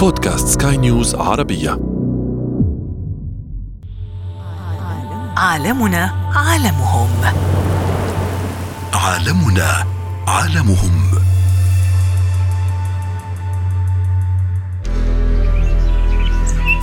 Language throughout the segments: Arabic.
بودكاست سكاي نيوز عربية. عالمنا عالمهم. عالمنا عالمهم.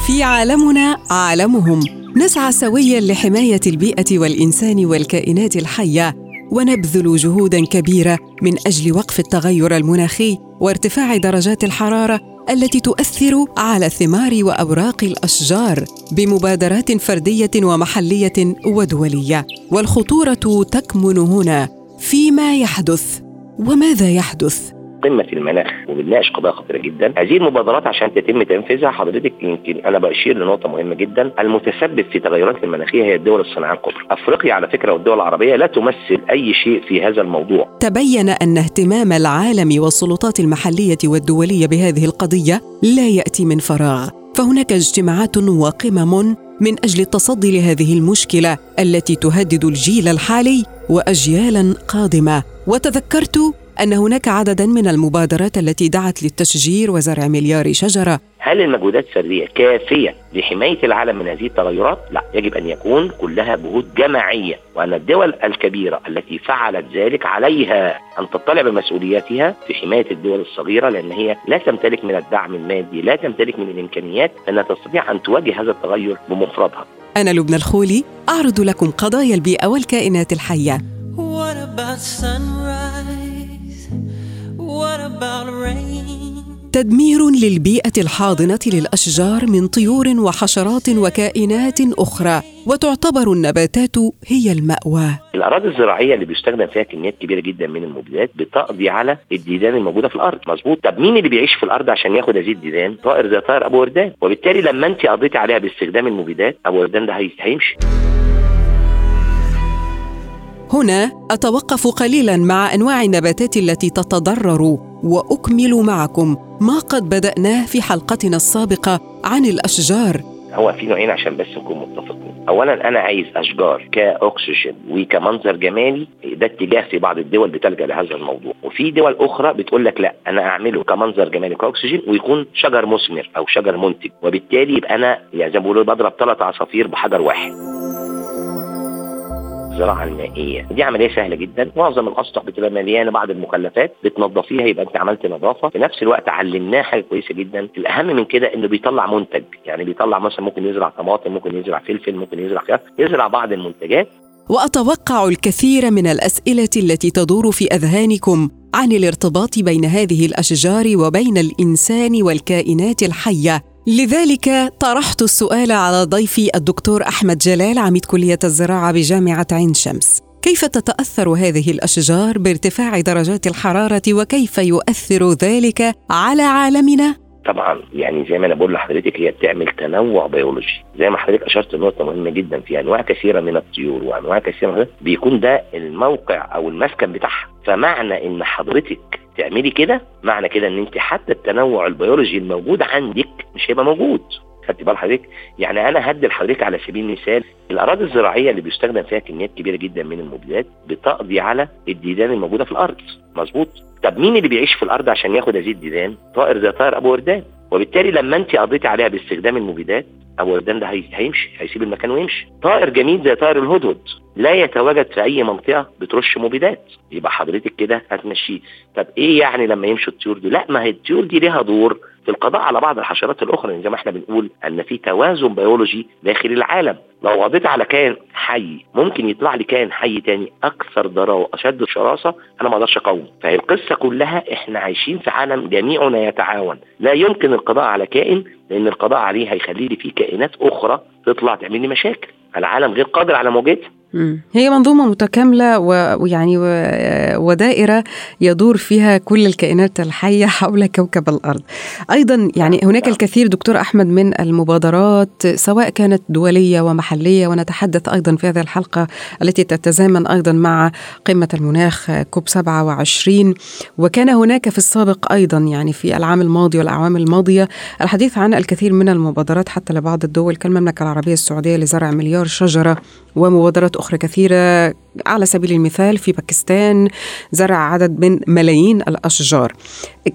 في عالمنا عالمهم. نسعى سويا لحماية البيئة والإنسان والكائنات الحية ونبذل جهودا كبيرة من أجل وقف التغير المناخي وارتفاع درجات الحرارة التي تؤثر على ثمار وأوراق الأشجار بمبادرات فردية ومحلية ودولية. والخطورة تكمن هنا فيما يحدث وماذا يحدث. قمه المناخ وبنناقش قضايا خطيرة جدا. هذه المبادرات عشان تتم تنفيذها حضرتك يمكن أنا بشير لنقطة مهمة جدا. المتسبب في تغيرات المناخية هي الدول الصناعية الكبرى. أفريقيا على فكرة والدول العربية لا تمثل أي شيء في هذا الموضوع. تبين أن اهتمام العالم والسلطات المحلية والدولية بهذه القضية لا يأتي من فراغ. فهناك اجتماعات وقمم من أجل التصدي لهذه المشكلة التي تهدد الجيل الحالي واجيالا قادمة. وتذكرت أن هناك عددا من المبادرات التي دعت للتشجير وزرع مليار شجرة هل المجهودات الفرديه كافية لحماية العالم من هذه التغيرات؟ لا، يجب أن يكون كلها جهود جماعية، وأن الدول الكبيرة التي فعلت ذلك عليها أن تطلع بمسؤولياتها في حماية الدول الصغيرة لأن هي لا تمتلك من الدعم المادي، لا تمتلك من الإمكانيات أنها تستطيع أن تواجه هذا التغير بمفردها. أنا لبنى الخولي أعرض لكم قضايا البيئة والكائنات الحية. What about sunrise? تدمير للبيئة الحاضنة للأشجار من طيور وحشرات وكائنات أخرى وتعتبر النباتات هي المأوى. الأراضي الزراعية اللي بيستخدم فيها كميات كبيرة جدا من المبيدات بتقضي على الديدان الموجودة في الأرض. مظبوط. طب مين اللي بيعيش في الأرض عشان ياخد هذه الديدان؟ طائر زي طائر أبو وردان. وبالتالي لما أنت قضيتي عليها باستخدام المبيدات أبو وردان ده هيمشي. هنا أتوقف قليلا مع أنواع النباتات التي تتضرر. وأكمل معكم ما قد بدأناه في حلقتنا السابقة عن الأشجار. هو في نوعين عشان بس نكون متفقين. اولا أنا عايز أشجار كأكسجين وكمنظر جمالي ده اتجاه في بعض الدول بتلجأ لهذا الموضوع. وفي دول أخرى بتقول لك لا أنا أعمله كمنظر جمالي كأكسجين ويكون شجر مثمر أو شجر منتج وبالتالي يبقى أنا يعني زي ما بيقولوا بضرب ثلاث عصافير بحجر واحد. الزراعة المائيه دي عملية سهلة جدا. معظم الأسطح بتبقى مليانة بعض المخلفات بتنظفيها يبقى أنت عملت نظافة. في نفس الوقت علمناه حاجة كويسة جدا. الأهم من كده إنه بيطلع منتج. يعني بيطلع مثلا ممكن يزرع طماطم ممكن يزرع فلفل ممكن يزرع خيار يزرع بعض المنتجات. وأتوقع الكثير من الأسئلة التي تدور في أذهانكم عن الارتباط بين هذه الأشجار وبين الإنسان والكائنات الحية. لذلك طرحت السؤال على ضيفي الدكتور أحمد جلال عميد كلية الزراعة بجامعة عين شمس. كيف تتأثر هذه الأشجار بارتفاع درجات الحرارة وكيف يؤثر ذلك على عالمنا؟ طبعا يعني زي ما أنا بقول لحضرتك هي بتعمل تنوع بيولوجي. زي ما حضرتك أشرت نقطة مهمة جدا في أنواع كثيرة من الطيور وأنواع كثيرة من بيكون ده الموقع أو المسكن بتاعها. فمعنى إن حضرتك تعملي كده معنى كده إن أنت حتى التنوع البيولوجي الموجود عندك مش هيبقى موجود. خدت بال حضرتك؟ يعني أنا هدي لحضرتك على سبيل المثال الأراضي الزراعية اللي بيستخدم فيها كميات كبيرة جدا من المبيدات بتقضي على الديدان الموجودة في الأرض. مظبوط؟ طب مين اللي بيعيش في الأرض عشان ياخد هذه الديدان؟ طائر زي طائر أبو وردان. وبالتالي لما أنت قضيتي عليها باستخدام المبيدات أبو وردان ده هيمشي هيسيب المكان ويمشي. طائر جميل زي طائر الهدهد. لا يتواجد في أي منطقة بترش مبيدات. يبقى حضرتك كده هتمشيه. طب إيه يعني لما يمشوا الطيور دي؟ لا ما هي الطيور دي ليها دور في القضاء على بعض الحشرات الأخرى زي ما إحنا بنقول إن في توازن بيولوجي داخل العالم. لو قضيت على كائن حي ممكن يطلع لي كائن حي تاني أكثر ضراوه اشد شراسة أنا ما أقدرش اقاومه فهي القصة كلها إحنا عايشين في عالم جميعنا يتعاون. لا يمكن القضاء على كائن لأن القضاء عليه هيخلي لي في كائنات أخرى تطلع تعمل لي مشاكل. العالم غير قادر على مواجهتها هي منظومة متكاملة ويعني ودائرة يدور فيها كل الكائنات الحية حول كوكب الأرض. أيضا يعني هناك الكثير دكتور أحمد من المبادرات سواء كانت دولية ومحلية ونتحدث أيضا في هذه الحلقة التي تتزامن أيضا مع قمة المناخ كوب 27 وكان هناك في السابق أيضا يعني في العام الماضي والأعوام الماضية الحديث عن الكثير من المبادرات حتى لبعض الدول. كالمملكة العربية السعودية لزرع مليار شجرة ومبادرات أخرى كثيرة. على سبيل المثال في باكستان زرع عدد من ملايين الأشجار.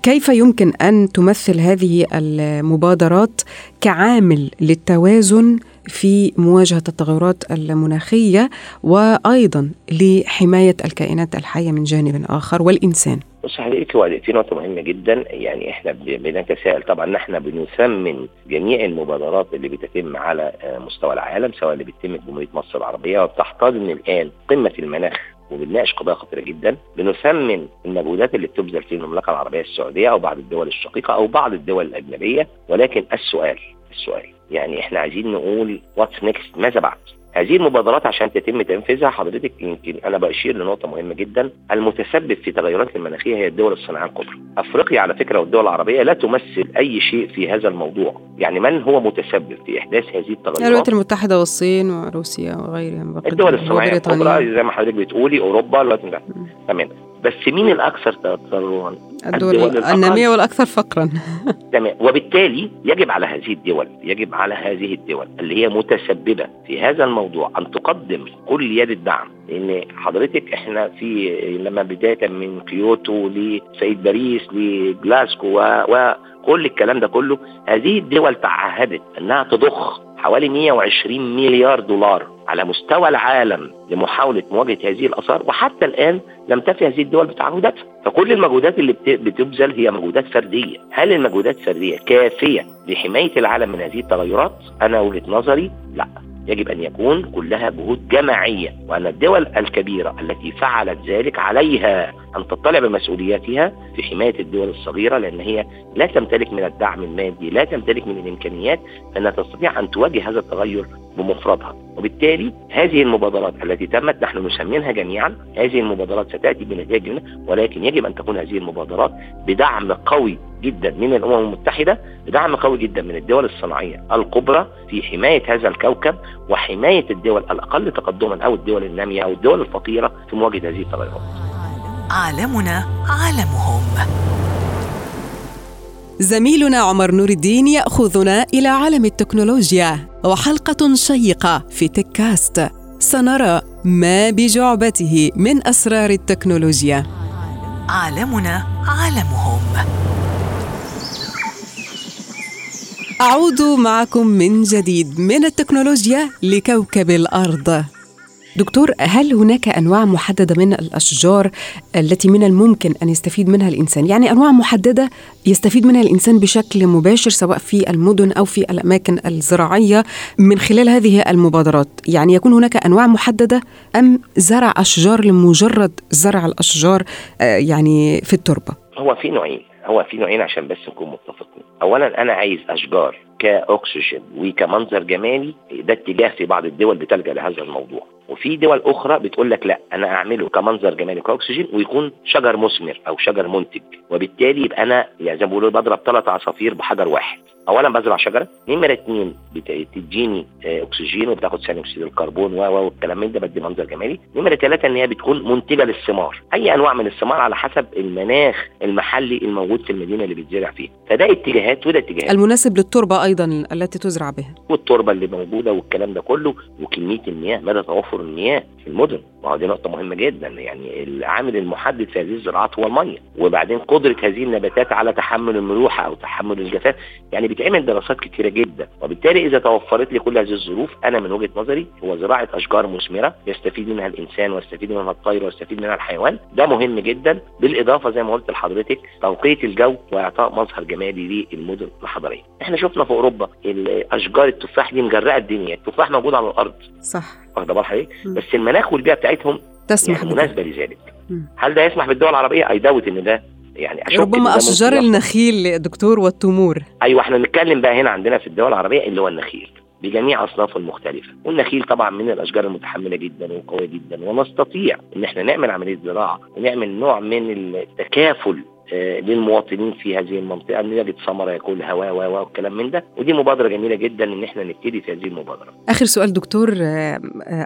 كيف يمكن أن تمثل هذه المبادرات كعامل للتوازن في مواجهة التغيرات المناخية وأيضا لحماية الكائنات الحية من جانب آخر والإنسان؟ بص حضرتك هو في نقطة مهمة جدا. يعني إحنا بنتساءل طبعا إحنا بنثمن جميع المبادرات اللي بتتم على مستوى العالم سواء اللي بتتم في جمهورية مصر العربية. وبتحتضن الآن قمة المناخ وبنناقش قضايا خطيرة جدا. بنثمن المجهودات اللي بتبذل في المملكة العربية السعودية أو بعض الدول الشقيقة أو بعض الدول الأجنبية. ولكن السؤال السؤال يعني إحنا عايزين نقول what's next ماذا بعد؟ هذه المبادرات عشان تتم تنفيذها حضرتك يمكن أنا بشير لنقطة مهمة جدا. المتسبب في تغيرات المناخية هي الدول الصناعية الكبرى. أفريقيا على فكرة والدول العربية لا تمثل أي شيء في هذا الموضوع، يعني من هو متسبب في إحداث هذه التغيرات؟ الولايات المتحدة والصين وروسيا وغيرها الدول الصناعية الكبرى زي ما حضرتك بتقولي أوروبا الولايات المتحدة. تمام. بس مين الأكثر تضررا؟ الدول, النامية والأكثر فقرا. تمام. وبالتالي يجب على هذه الدول يجب على هذه الدول اللي هي متسببة في هذا الموضوع أن تقدم كل يد الدعم. لأن حضرتك إحنا في لما بداية من كيوتو لسيد باريس لجلاسكو وكل الكلام ده كله هذه الدول تعهدت إنها تضخ حوالي 120 مليار دولار. على مستوى العالم لمحاولة مواجهة هذه الآثار وحتى الآن لم تفي هذه الدول بتعهداتها فكل المجهودات اللي بتبذل هي مجهودات فردية. هل المجهودات الفردية كافية لحماية العالم من هذه التغيرات؟ أنا وجهة نظري لا. يجب أن يكون كلها جهود جماعية وأن الدول الكبيرة التي فعلت ذلك عليها أن تطلع بمسؤولياتها في حماية الدول الصغيرة لأن هي لا تمتلك من الدعم المادي، لا تمتلك من الإمكانيات انها تستطيع أن تواجه هذا التغير بمفردها، وبالتالي هذه المبادرات التي تمت نحن نسمينها جميعا هذه المبادرات ستأتي بنتائج ولكن يجب أن تكون هذه المبادرات بدعم قوي جدا من الأمم المتحدة بدعم قوي جدا من الدول الصناعية الكبرى في حماية هذا الكوكب وحماية الدول الأقل تقدما أو الدول النامية أو الدول الفقيرة في مواجهة هذه التغيرات. عالمنا عالمهم. زميلنا عمر نور الدين يأخذنا إلى عالم التكنولوجيا وحلقة شيقة في تكاست سنرى ما بجعبته من أسرار التكنولوجيا. عالمنا عالمهم. أعود معكم من جديد من التكنولوجيا لكوكب الأرض. دكتور هل هناك أنواع محددة من الأشجار التي من الممكن أن يستفيد منها الإنسان؟ يعني أنواع محددة يستفيد منها الإنسان بشكل مباشر سواء في المدن أو في الأماكن الزراعية من خلال هذه المبادرات، يعني يكون هناك أنواع محددة أم زرع أشجار لمجرد زرع الأشجار يعني في التربة؟ هو في نوعين هو في نوعين عشان بس نكون متفقين اولا أنا عايز أشجار كأكسجين وكمنظر جمالي ده اتجاه في بعض الدول بتلجأ لهذا الموضوع وفي دول أخرى بتقول لك لا أنا أعمله كمنظر جمالي كأكسجين ويكون شجر مثمر أو شجر منتج وبالتالي يبقى أنا يعني زي ما بيقولوا بضرب ثلاث عصافير بحجر واحد. اولا بزرع شجرة. نمرة اثنين بتديني أكسجين وبتاخد ثاني أكسيد الكربون و والكلام من ده بدي منظر جمالي. نمرة ثلاثة إن هي بتكون منتجة للثمار. أي أنواع من الثمار على حسب المناخ المحلي الموجود في المدينة اللي بيتزرع فيها. فده اتجاهات وده اتجاهات. المناسب للتربة أيضا التي تزرع بها. والتربة اللي موجودة والكلام ده كله وكمية المياه مدى توفر المياه في المدن. ما دي نقطة مهمة جدا. يعني العامل المحدد في هذه الزراعات هو المية وبعدين قدرة هذه النباتات على تحمل الملوحة أو تحمل الجفاف يعني بيتعمل دراسات كتيرة جدا. وبالتالي إذا توفرت لي كل هذه الظروف أنا من وجهة نظري هو زراعة أشجار مثمرة يستفيد منها الإنسان ويستفيد منها الطير ويستفيد منها الحيوان. ده مهم جدا. بالإضافة زي ما قلت لحضرتك توقية الجو وإعطاء مظهر جمالي للمدن الحضرية. إحنا شفنا في أوروبا اشجار التفاح دي مجرقة الدنيا التفاح موجود على الأرض. صح. واخده بال حضرتك بس المناخ والبيئه بتاعتهم تسمح يعني مناسبه لذلك. هل ده يسمح بالدول العربيه؟ اي داوت إن ده يعني أشك ربما أشجار النخيل دكتور والتمور. أيوه إحنا بنتكلم بقى هنا عندنا في الدول العربية اللي هو النخيل بجميع أصنافه المختلفة. والنخيل طبعا من الأشجار المتحملة جدا وقوية جدا ونستطيع إن إحنا نعمل عملية زراعة ونعمل نوع من التكافل للمواطنين في هذه المنطقة أن يجد ثمرة ياكل هواء والكلام من ده ودي مبادرة جميلة جدا إن إحنا نبتدي في هذه المبادرة. آخر سؤال دكتور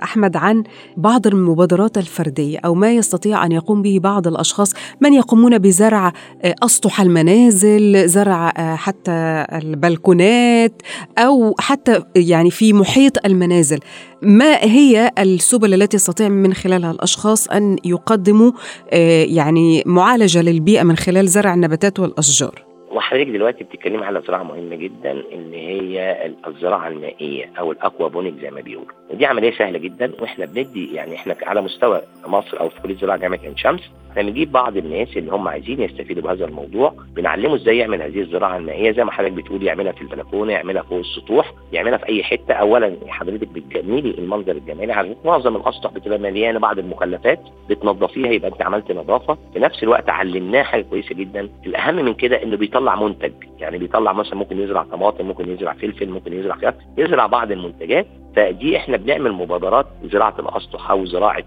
أحمد عن بعض المبادرات الفردية أو ما يستطيع أن يقوم به بعض الأشخاص من يقومون بزرع أسطح المنازل، زرع حتى البلكونات أو حتى يعني في محيط المنازل. ما هي السبل التي يستطيع من خلالها الأشخاص أن يقدموا آه، يعني معالجة للبيئة من خلال زرع النباتات والأشجار؟ وحضرتك دلوقتي بتتكلمي على زراعة مهمة جدا اللي هي الزراعة المائية أو الأكوا بونيك زي ما بيقولوا ودي عملية سهلة جدا وإحنا بندي يعني إحنا على مستوى مصر أو في كليه زراعة جامعة عين شمس إحنا بنجيب بعض الناس اللي هم عايزين يستفيدوا بهذا الموضوع بنعلمه إزاي يعمل هذه الزراعة المائيه زي ما حضرتك بتقول يعملها في البلكونة يعملها فوق السطوح يعملها في أي حتة. اولا حضرتك بتجميلي المنظر الجمالي على معظم الأسطح بتبقى مليانة بعض المخلفات بتنظفيها يبقى أنت عملت نظافة. في نفس الوقت علمناه حاجة كويسة جدا. الأهم من كده إنه بيطلع منتج. يعني بيطلع مثلا ممكن يزرع طماطم ممكن يزرع فلفل ممكن يزرع خيار يزرع بعض المنتجات. فدي إحنا بنعمل مبادرات زراعة الاسطح أو زراعة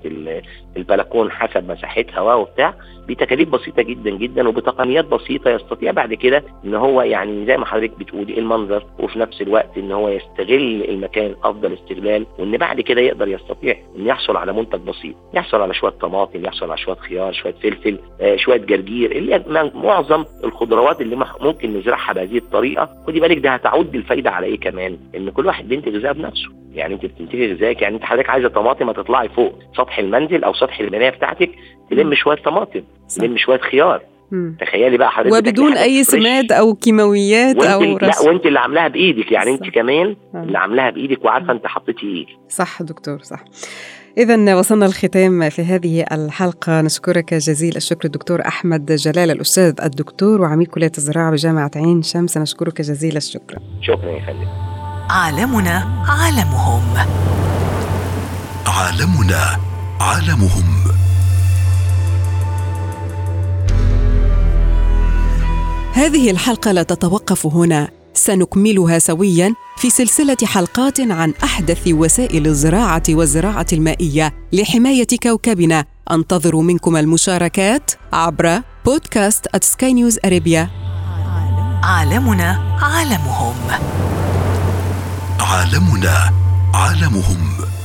البلكون حسب مساحتها وبتاع. بتكاليف بسيطة جدا جدا وبتقنيات بسيطة يستطيع بعد كده إن هو يعني زي ما حضرتك بتقولي المنظر وفي نفس الوقت إن هو يستغل المكان أفضل استغلال وإن بعد كده يقدر يستطيع إن يحصل على منتج بسيط. يحصل على شوية طماطم يحصل على شوية خيار شوية فلفل آه شوية جرجير اللي معظم الخضروات اللي ممكن نزرعها بهذه الطريقة خدي بالك ده هتعود بالفايدة على إيه كمان؟ إن كل واحد بينتج غذاء بنفسه. يعني أنت بتنتجي غذائك يعني أنت حضرتك عايزة طماطم تطلعي فوق سطح المنزل أو سطح البنايه بتاعتك تلم شوية طماطم تلم شوية خيار. مم. تخيلي بقى حضرتك وبدون أي سماد أو كيماويات أو لا وأنت اللي عاملاها بإيدك. يعني صح. انت كمان آه. اللي عاملاها بإيدك وعارفة أنت حطيتي إيه. صح دكتور صح. إذا وصلنا الختام في هذه الحلقة. نشكرك جزيل الشكر الدكتور أحمد جلال الأستاذ الدكتور وعميد كلية الزراعة بجامعة عين شمس. نشكرك جزيل الشكر. شكرا يا فندم. عالمنا عالمهم. عالمنا عالمهم. هذه الحلقة لا تتوقف هنا. سنكملها سويا. في سلسلة حلقات عن أحدث وسائل الزراعة والزراعة المائية لحماية كوكبنا. أنتظر منكم المشاركات عبر بودكاست سكاي نيوز أريبيا عالمنا عالمهم. عالمنا عالمهم.